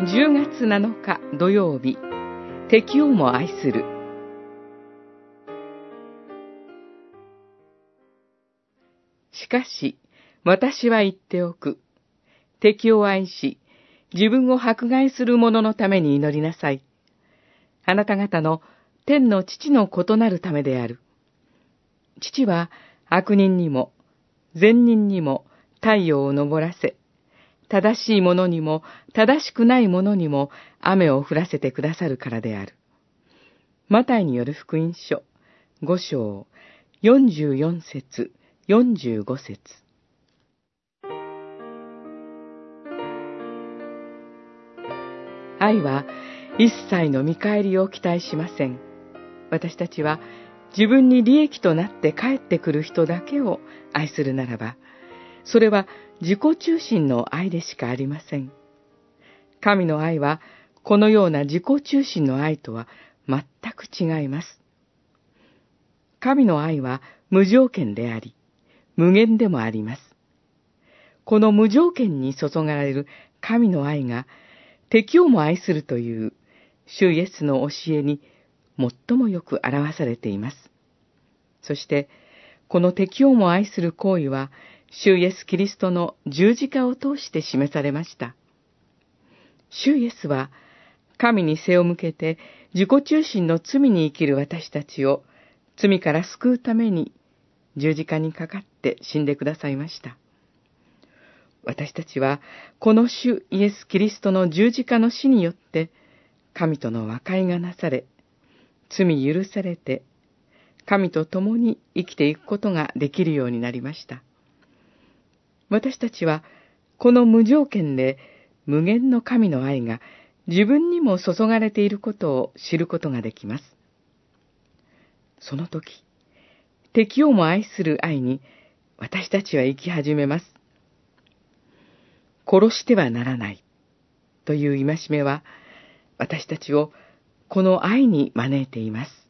10月7日土曜日、敵をも愛する。しかし、私は言っておく。敵を愛し、自分を迫害する者のために祈りなさい。あなた方の天の父の異なるためである。父は悪人にも、善人にも太陽を昇らせ、正しい者にも正しくない者にも雨を降らせてくださるからである。マタイによる福音書、五章、四十四節、四十五節。愛は一切の見返りを期待しません。私たちは自分に利益となって帰ってくる人だけを愛するならば、それは自己中心の愛でしかありません。神の愛は、このような自己中心の愛とは全く違います。神の愛は無条件であり、無限でもあります。この無条件に注がれる神の愛が、敵をも愛するという、主イエスの教えに最もよく表されています。そして、この敵をも愛する行為は、主イエス・キリストの十字架を通して示されました。主イエスは、神に背を向けて自己中心の罪に生きる私たちを罪から救うために十字架にかかって死んでくださいました。私たちはこの主イエス・キリストの十字架の死によって神との和解がなされ、罪許されて神と共に生きていくことができるようになりました。私たちは、この無条件で無限の神の愛が自分にも注がれていることを知ることができます。その時、敵をも愛する愛に私たちは生き始めます。殺してはならないという戒めは私たちをこの愛に招いています。